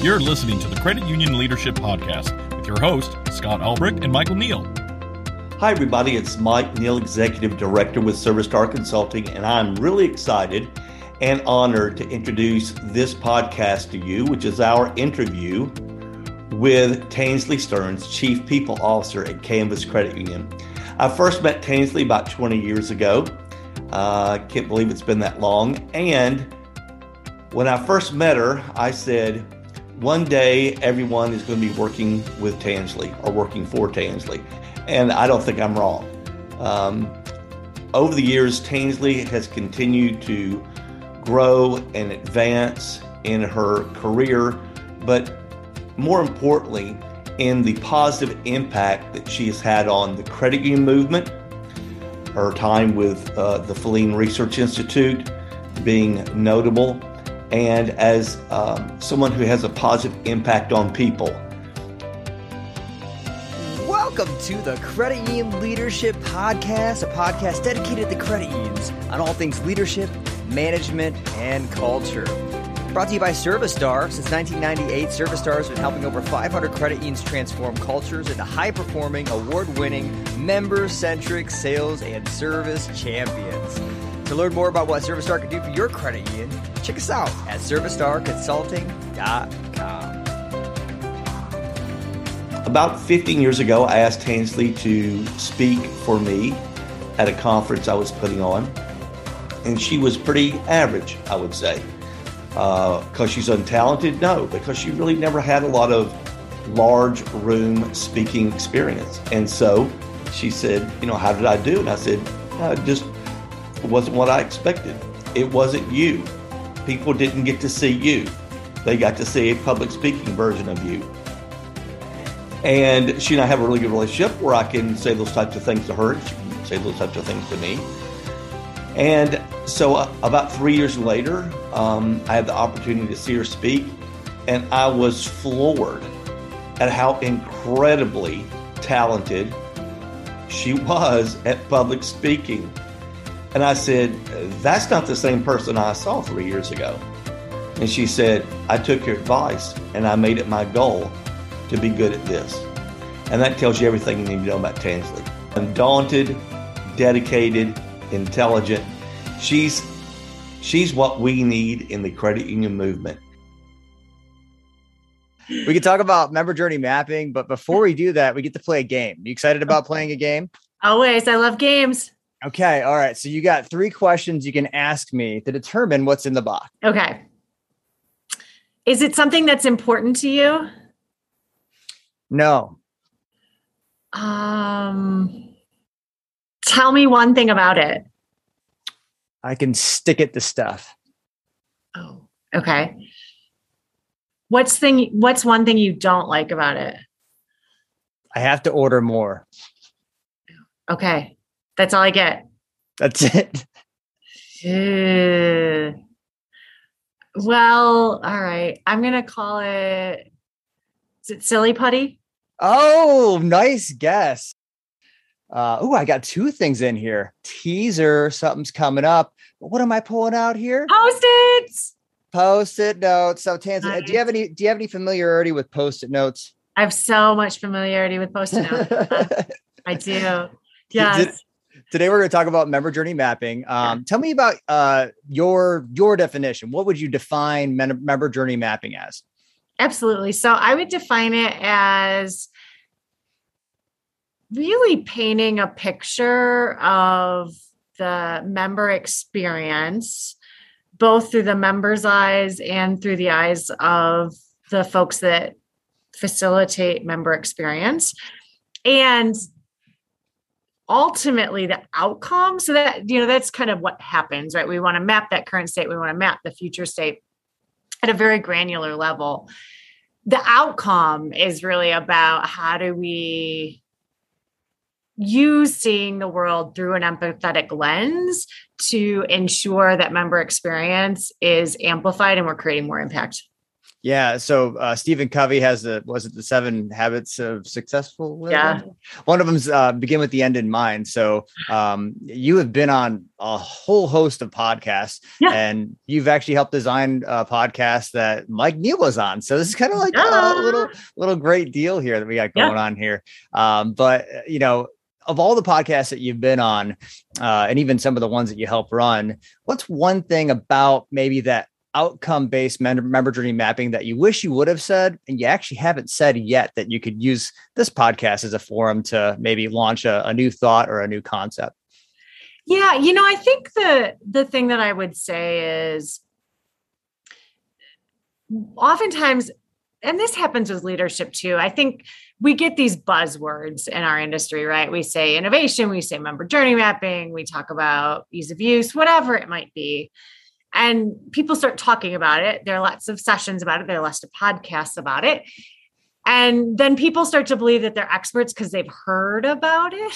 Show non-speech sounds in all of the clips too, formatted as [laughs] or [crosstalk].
You're listening to the Credit Union Leadership Podcast with your host, Scott Albrecht and Michael Neal. Hi, everybody. It's Mike Neal, Executive Director with ServiStar Consulting, and I'm really excited and honored to introduce this podcast to you, which is our interview with Tansley Stearns, Chief People Officer at Canvas Credit Union. I first met Tansley about 20 years ago. I uh, can't believe it's been that long. And when I first met her, I said, one day everyone is going to be working with Tansley or working for Tansley. And I don't think I'm wrong. Um, over the years, Tansley has continued to grow and advance in her career, but more importantly, in the positive impact that she has had on the credit union movement, her time with uh, the Filene Research Institute being notable, and as um, someone who has a positive impact on people. Welcome to the Credit Union Leadership Podcast, a podcast dedicated to credit unions on all things leadership, management, and culture. Brought to you by ServiStar. Since 1998, ServiStar has been helping over 500 credit unions transform cultures into high performing, award winning, member centric sales and service champions. To learn more about what ServiStar can do for your credit union, check us out at servistarconsulting.com. About 15 years ago, I asked Tansley to speak for me at a conference I was putting on, and she was pretty average, I would say. Because uh, she's untalented? No, because she really never had a lot of large room speaking experience. And so she said, You know, how did I do? And I said, uh, just wasn't what I expected. It wasn't you. People didn't get to see you. They got to see a public speaking version of you. And she and I have a really good relationship where I can say those types of things to her. She can say those types of things to me. And so, uh, about three years later, um, I had the opportunity to see her speak, and I was floored at how incredibly talented she was at public speaking. And I said, That's not the same person I saw three years ago. And she said, I took your advice and I made it my goal to be good at this. And that tells you everything you need to know about Tansley. Undaunted, dedicated, intelligent. She's she's what we need in the credit union movement. We can talk about member journey mapping, but before we do that, we get to play a game. You excited about playing a game? Always. I love games. Okay. All right. So you got three questions you can ask me to determine what's in the box. Okay. Is it something that's important to you? No. Um, tell me one thing about it. I can stick it to stuff. Oh, okay. What's thing? What's one thing you don't like about it? I have to order more. Okay. That's all I get. That's it. [laughs] Uh, well, all right. I'm gonna call it. Is it silly putty? Oh, nice guess. Uh, oh, I got two things in here. Teaser, something's coming up. What am I pulling out here? Post-its. Post-it notes. So, Tanzania, nice. do you have any? Do you have any familiarity with post-it notes? I have so much familiarity with post-it notes. [laughs] I do. Yes. Did, Today we're going to talk about member journey mapping. Um, tell me about uh, your your definition. What would you define member journey mapping as? Absolutely. So I would define it as really painting a picture of the member experience, both through the member's eyes and through the eyes of the folks that facilitate member experience. And ultimately the outcome. So that you know that's kind of what happens right? We want to map that current state. We want to map the future state at a very granular level. The outcome is really about how do we use seeing the world through an empathetic lens to ensure that member experience is amplified and we're creating more impact Yeah. So uh, Stephen Covey has the was it the seven habits of successful living? Yeah. One of them's uh, begin with the end in mind. So um, you have been on a whole host of podcasts, yeah. and you've actually helped design a podcast that Mike Neal was on. So this is kind of like yeah. a little little great deal here that we got going yeah. on here. Um, but you know, of all the podcasts that you've been on, uh, and even some of the ones that you help run, what's one thing about maybe that outcome based member journey mapping that you wish you would have said and you actually haven't said yet that you could use this podcast as a forum to maybe launch a, a new thought or a new concept. Yeah you know i think the the thing that i would say is oftentimes and this happens with leadership too i think we get these buzzwords in our industry right? We say innovation we say member journey mapping we talk about ease of use whatever it might be and people start talking about it. There are lots of sessions about it, there are lots of podcasts about it. And then people start to believe that they're experts because they've heard about it.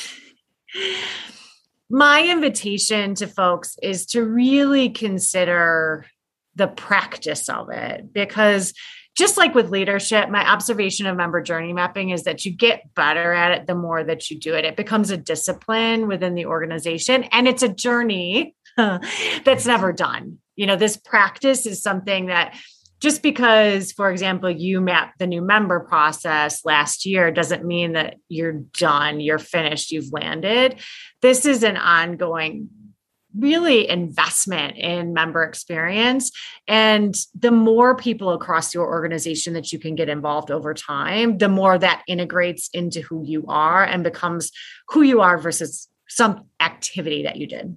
My invitation to folks is to really consider the practice of it because just like with leadership, my observation of member journey mapping is that you get better at it the more that you do it. It becomes a discipline within the organization and it's a journey [laughs] that's never done you know this practice is something that just because for example you mapped the new member process last year doesn't mean that you're done you're finished you've landed. This is an ongoing really investment in member experience. And the more people across your organization that you can get involved over time the more that integrates into who you are and becomes who you are versus some activity that you did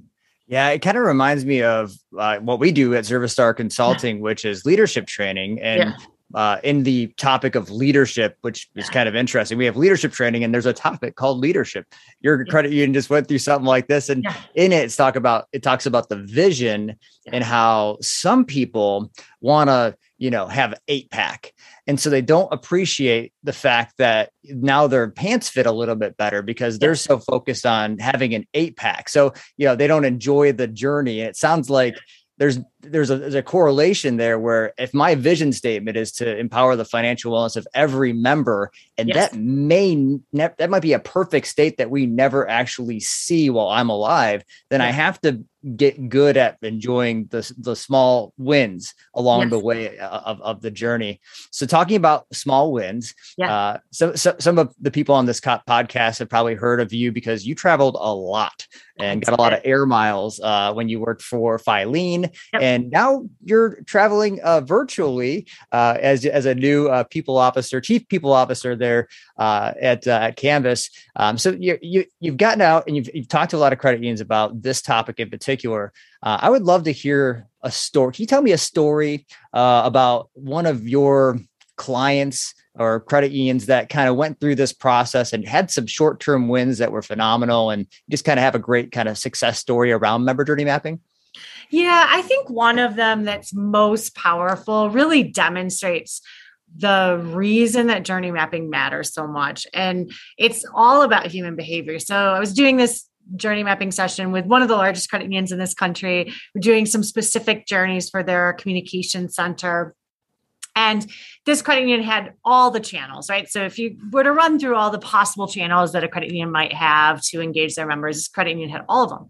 yeah, it kind of reminds me of uh, what we do at ServiStar Consulting, which is leadership training. And yeah. uh, in the topic of leadership, which is kind of interesting, we have leadership training, and there's a topic called leadership. Your credit union just went through something like this, and yeah. in it, it's talk about it talks about the vision and how some people want to you know have eight pack. And so they don't appreciate the fact that now their pants fit a little bit better because they're so focused on having an eight pack. So you know they don't enjoy the journey. And it sounds like there's there's a, there's a correlation there where if my vision statement is to empower the financial wellness of every member and yes. that may ne- that might be a perfect state that we never actually see while i'm alive then yeah. i have to get good at enjoying the, the small wins along yes. the way uh, of, of the journey. So talking about small wins, yeah. Uh, so, so, some of the people on this podcast have probably heard of you because you traveled a lot and got a lot of air miles uh, when you worked for Filene. Yep. And now you're traveling uh, virtually uh, as, as a new uh, people officer, chief people officer there uh, at, uh, at Canvas. Um, so you, you, you've gotten out and you've, you've talked to a lot of credit unions about this topic in particular. I would love to hear a story. Can you tell me a story about one of your clients or credit unions that kind of went through this process and had some short-term wins that were phenomenal and just kind of have a great kind of success story around member journey mapping? Yeah, I think one of them that's most powerful really demonstrates the reason that journey mapping matters so much. And it's all about human behavior. So I was doing this journey mapping session with one of the largest credit unions in this country. We're doing some specific journeys for their communication center. And this credit union had all the channels, right? So if you were to run through all the possible channels that a credit union might have to engage their members, this credit union had all of them,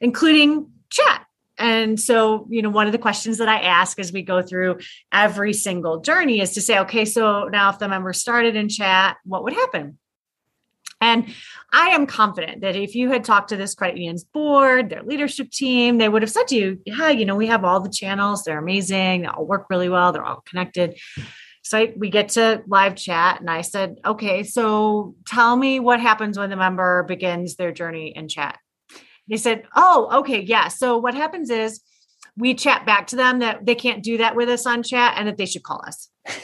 including chat. And so, you know, one of the questions that I ask as we go through every single journey is to say, okay, so now if the member started in chat, what would happen? And I am confident that if you had talked to this credit union's board, their leadership team, they would have said to you, yeah, you know, we have all the channels. They're amazing. They all work really well. They're all connected. So I, we get to live chat and I said, okay, so tell me what happens when the member begins their journey in chat. They said, oh, okay, yeah. So what happens is we chat back to them that they can't do that with us on chat and that they should call us. [laughs]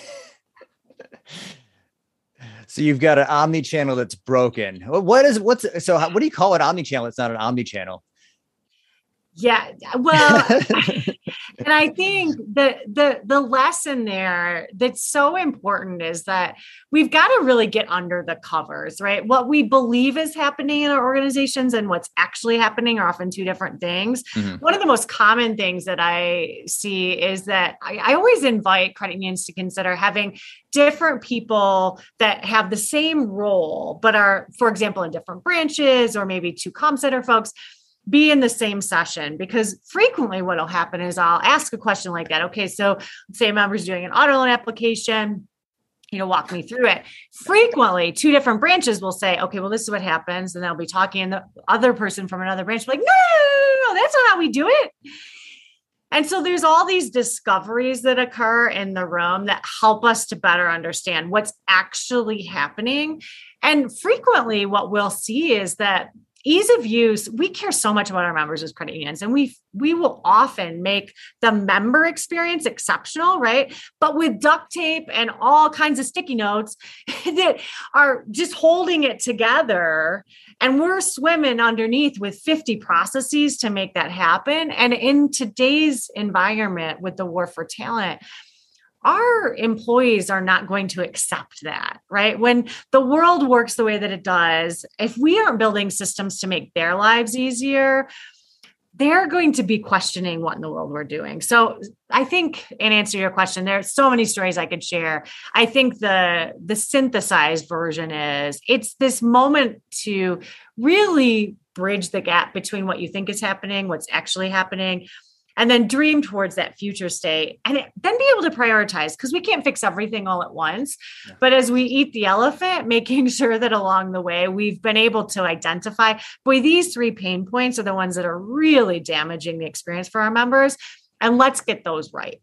So you've got an omni channel that's broken. What is what's so? How, what do you call it? omni channel? It's not an omni channel. Yeah. Well, [laughs] and I think that the the lesson there that's so important is that we've got to really get under the covers, right? What we believe is happening in our organizations and what's actually happening are often two different things. Mm-hmm. One of the most common things that I see is that I, I always invite credit unions to consider having different people that have the same role, but are, for example, in different branches or maybe two com center folks be in the same session because frequently what will happen is I'll ask a question like that. Okay, so say a member's doing an auto loan application, you know, walk me through it. Frequently, two different branches will say, okay, well, this is what happens. And they'll be talking, and the other person from another branch like, no, no, no, no, that's not how we do it. And so there's all these discoveries that occur in the room that help us to better understand what's actually happening. And frequently, what we'll see is that ease of use we care so much about our members as credit unions and we we will often make the member experience exceptional right? But with duct tape and all kinds of sticky notes [laughs] that are just holding it together and we're swimming underneath with 50 processes to make that happen. And in today's environment with the war for talent our employees are not going to accept that, right? When the world works the way that it does, if we aren't building systems to make their lives easier, they're going to be questioning what in the world we're doing. So I think in answer to your question, there's so many stories I could share. I think the the synthesized version is it's this moment to really bridge the gap between what you think is happening, what's actually happening, and then dream towards that future state and it, then be able to prioritize because we can't fix everything all at once yeah. but as we eat the elephant making [laughs] sure that along the way we've been able to identify boy these three pain points are the ones that are really damaging the experience for our members and let's get those right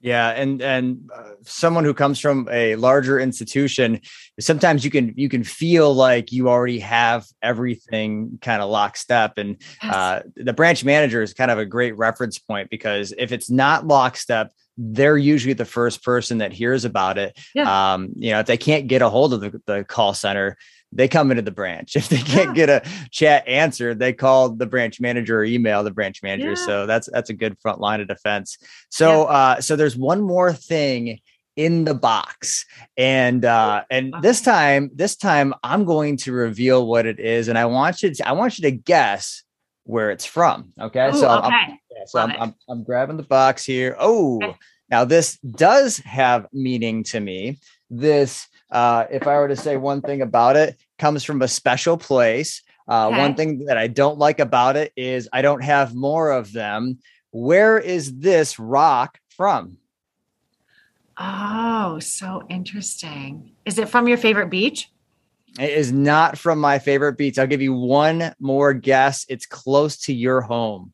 yeah, and and uh, someone who comes from a larger institution, sometimes you can you can feel like you already have everything kind of lockstep, and uh, the branch manager is kind of a great reference point because if it's not lockstep, they're usually the first person that hears about it. Yeah. Um, you know, if they can't get a hold of the, the call center, they come into the branch. [laughs] If they can't yeah. get a chat answered, they call the branch manager or email the branch manager. Yeah. So that's that's a good front line of defense. So yeah. uh, so there's one more thing in the box and uh and this time this time i'm going to reveal what it is and i want you to i want you to guess where it's from okay Ooh, so okay. I'm, so I'm, I'm, I'm, grabbing the box here oh okay. now this does have meaning to me this uh, if I were to say one thing about it, comes from a special place. Uh, okay. One thing that I don't like about it is I don't have more of them. Where is this rock from? Oh, so interesting. Is it from your favorite beach? It is not from my favorite beach. I'll give you one more guess. It's close to your home.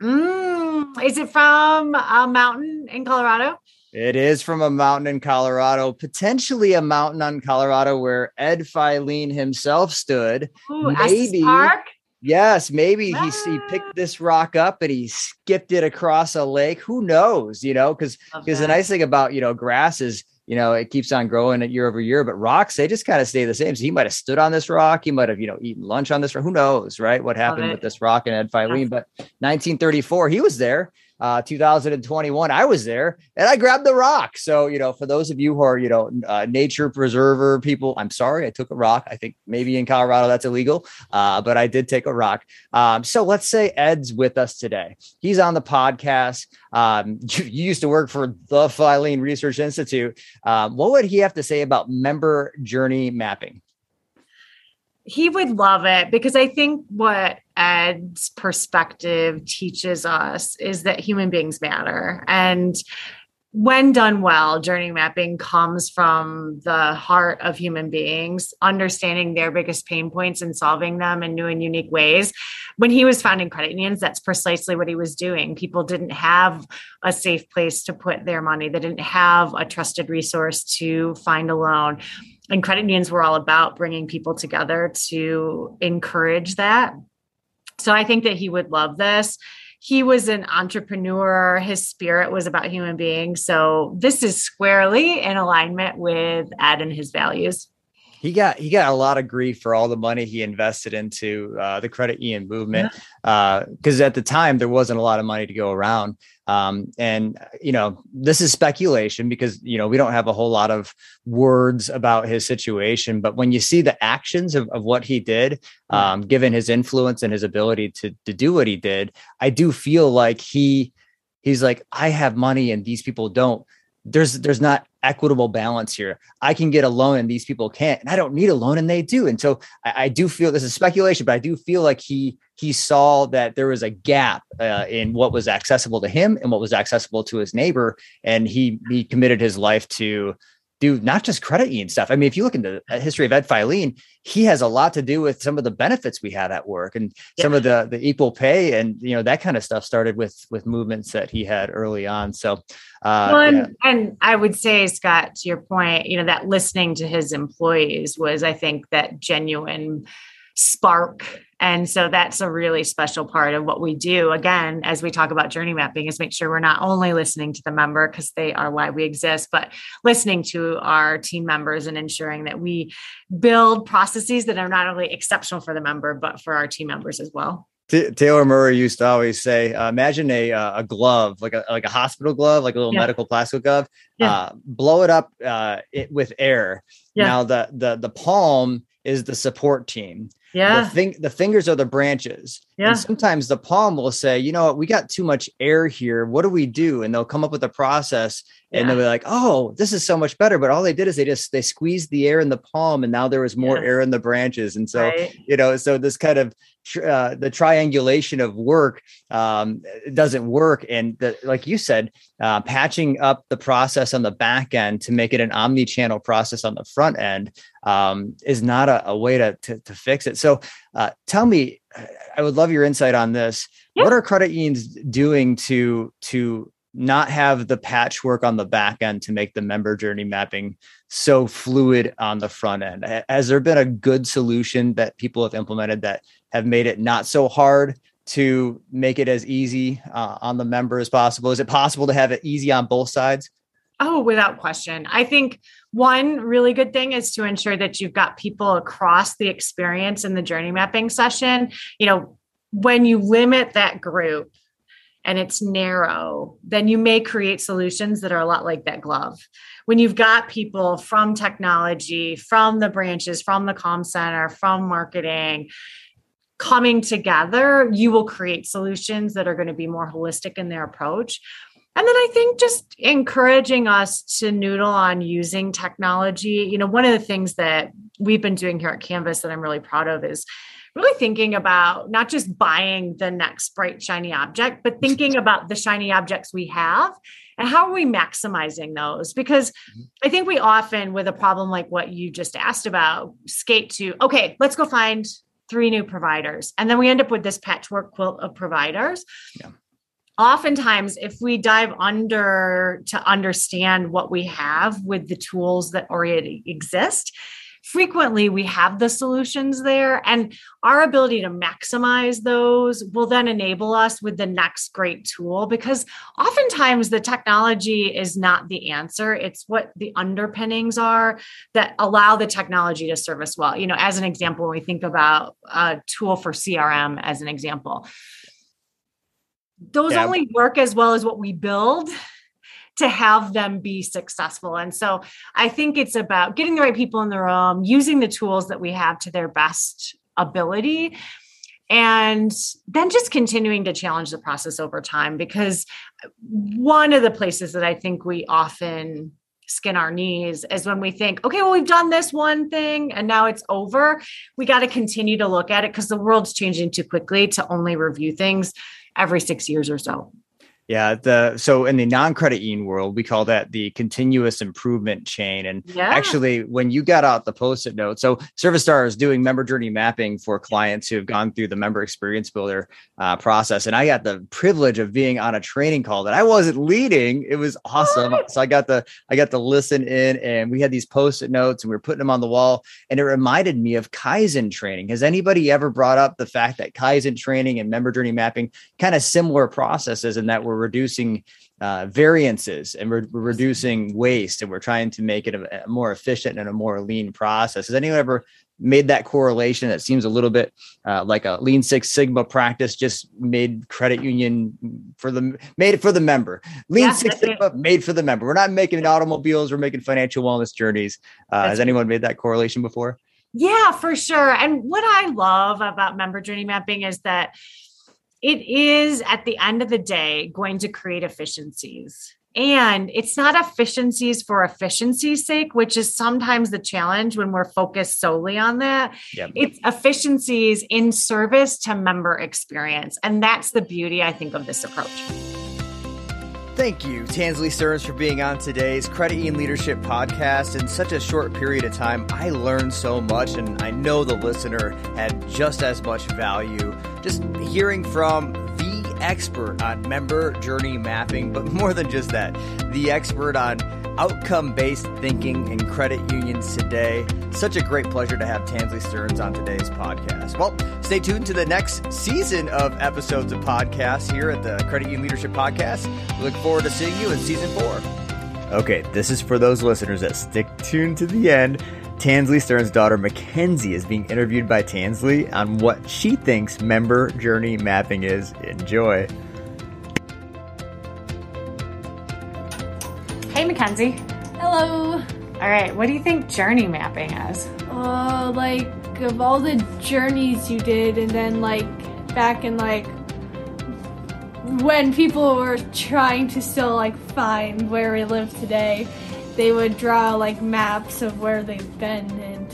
Mm, is it from a mountain in Colorado? It is from a mountain in Colorado, potentially a mountain on Colorado where Ed Filene himself stood. Ooh, maybe Park? Yes, maybe ah. he, he picked this rock up and he skipped it across a lake. Who knows? You know, because because the nice thing about you know grass is you know it keeps on growing year over year, but rocks they just kind of stay the same. So he might have stood on this rock. He might have you know eaten lunch on this rock. Who knows, right? What happened with this rock and Ed Filene? But 1934, he was there uh, 2021, I was there and I grabbed the rock. So, you know, for those of you who are, you know, uh, nature preserver people, I'm sorry, I took a rock. I think maybe in Colorado that's illegal, uh, but I did take a rock. Um, so let's say Ed's with us today. He's on the podcast. Um, [laughs] you, you, used to work for the Filene Research Institute. Um, what would he have to say about member journey mapping? He would love it because I think what Ed's perspective teaches us is that human beings matter. And when done well, journey mapping comes from the heart of human beings, understanding their biggest pain points and solving them in new and unique ways. When he was founding credit unions, that's precisely what he was doing. People didn't have a safe place to put their money, they didn't have a trusted resource to find a loan and credit unions were all about bringing people together to encourage that. So I think that he would love this. He was an entrepreneur. His spirit was about human beings. So this is squarely in alignment with Ed and his values. he got he got a lot of grief for all the money he invested into uh, the credit union movement because uh, at the time there wasn't a lot of money to go around. Um, and you know this is speculation because you know we don't have a whole lot of words about his situation. But when you see the actions of, of what he did, um, given his influence and his ability to to do what he did, I do feel like he he's like I have money and these people don't there's there's not equitable balance here. I can get a loan and these people can't, and I don't need a loan and they do. And so I, I do feel this is speculation, but I do feel like he he saw that there was a gap uh, in what was accessible to him and what was accessible to his neighbor, and he he committed his life to do not just credit union stuff. I mean, if you look into the history of Ed Filene, he has a lot to do with some of the benefits we have at work and yeah. some of the the equal pay and you know that kind of stuff started with with movements that he had early on. So, uh, well, and, yeah. and I would say, Scott, to your point, you know that listening to his employees was, I think, that genuine spark and so that's a really special part of what we do. Again, as we talk about journey mapping, is make sure we're not only listening to the member because they are why we exist, but listening to our team members and ensuring that we build processes that are not only exceptional for the member, but for our team members as well. Taylor Murray used to always say, uh, "Imagine a uh, a glove, like a like a hospital glove, like a little yeah. medical plastic glove. Yeah. Uh, blow it up uh, it, with air. Yeah. Now the the the palm is the support team. Yeah. The, thing, the fingers are the branches. Yeah. And sometimes the palm will say, you know what, we got too much air here. What do we do? And they'll come up with a process and they'll be like, oh, this is so much better. But all they did is they just they squeezed the air in the palm and now there was more yeah. air in the branches. And so, right. you know, so this kind of uh, the triangulation of work um, doesn't work. And the, like you said, uh, patching up the process on the back end to make it an omni-channel process on the front end um, is not a, a way to, to, to fix it. So uh, tell me, I would love your insight on this. Yeah. What are credit unions doing to to not have the patchwork on the back end to make the member journey mapping so fluid on the front end? Has there been a good solution that people have implemented that have made it not so hard to make it as easy uh, on the member as possible? Is it possible to have it easy on both sides? Oh, without question. I think one really good thing is to ensure that you've got people across the experience in the journey mapping session. You know, when you limit that group and it's narrow, then you may create solutions that are a lot like that glove. When you've got people from technology, from the branches, from the com center, from marketing, coming together, you will create solutions that are going to be more holistic in their approach. And then I think just encouraging us to noodle on using technology. You know, one of the things that we've been doing here at Canvas that I'm really proud of is really thinking about not just buying the next bright, shiny object, but thinking about the shiny objects we have and how are we maximizing those? Because mm-hmm. I think we often, with a problem like what you just asked about, skate to, okay, let's go find three new providers. And then we end up with this patchwork quilt of providers. Yeah oftentimes if we dive under to understand what we have with the tools that already exist frequently we have the solutions there and our ability to maximize those will then enable us with the next great tool because oftentimes the technology is not the answer. It's what the underpinnings are that allow the technology to serve us well. You know as an example we think about a tool for crm as an example those yeah. only work as well as what we build to have them be successful. And so I think it's about getting the right people in the room, using the tools that we have to their best ability, and then just continuing to challenge the process over time. Because one of the places that I think we often skin our knees is when we think, okay, well, we've done this one thing and now it's over. We got to continue to look at it because the world's changing too quickly to only review things every six years or so. Yeah, the so in the non-credit world, we call that the continuous improvement chain. And yeah. actually, when you got out the post-it note, so ServiStar is doing member journey mapping for clients who have gone through the member experience builder uh, process, and I got the privilege of being on a training call that I wasn't leading. It was awesome. So I got the I got to listen in, and we had these post-it notes, and we were putting them on the wall, and it reminded me of Kaizen training. Has anybody ever brought up the fact that Kaizen training and member journey mapping kind of similar processes, and that we're we're reducing uh, variances and we're, we're, reducing waste and we're trying to make it a, a, more efficient and a more lean process. Has anyone ever made that correlation that seems a little bit uh, like a lean six sigma practice just made credit union for the made it for the member? Lean yeah, six sigma it. made for the member. We're not making automobiles we're making financial wellness journeys. Uh, has anyone made that correlation before? Yeah for sure. And what i love about member journey mapping is that it is at the end of the day going to create efficiencies and it's not efficiencies for efficiency's sake, which is sometimes the challenge when we're focused solely on that. Yep. It's efficiencies in service to member experience. And that's the beauty, I think, of this approach. Thank you, Tansley Stearns, for being on today's Credit Union Leadership podcast. In such a short period of time, I learned so much, and I know the listener had just as much value just hearing from the expert on member journey mapping, but [laughs] more than just that, the expert on outcome based thinking in credit unions today. Such a great pleasure to have Tansley Stearns on today's podcast. Well, stay tuned to the next season of episodes of podcasts here at the Credit Union Leadership Podcast. We look forward to seeing you in season four. Okay, this is for those listeners that stick tuned to the end. Tansley Stearns' daughter MacKenzie is being interviewed by Tansley on what she thinks member journey mapping is. Enjoy. Hey, MacKenzie. Hello. All right, what do you think journey mapping is? Uh, like of all the journeys you did, and then like back in like when people were trying to still like find where we live today they would draw like maps of where they've been and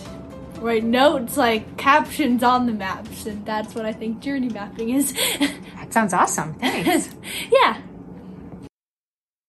write notes like captions on the maps and that's what i think journey mapping is. [laughs] That sounds awesome. Thanks. [laughs] Yeah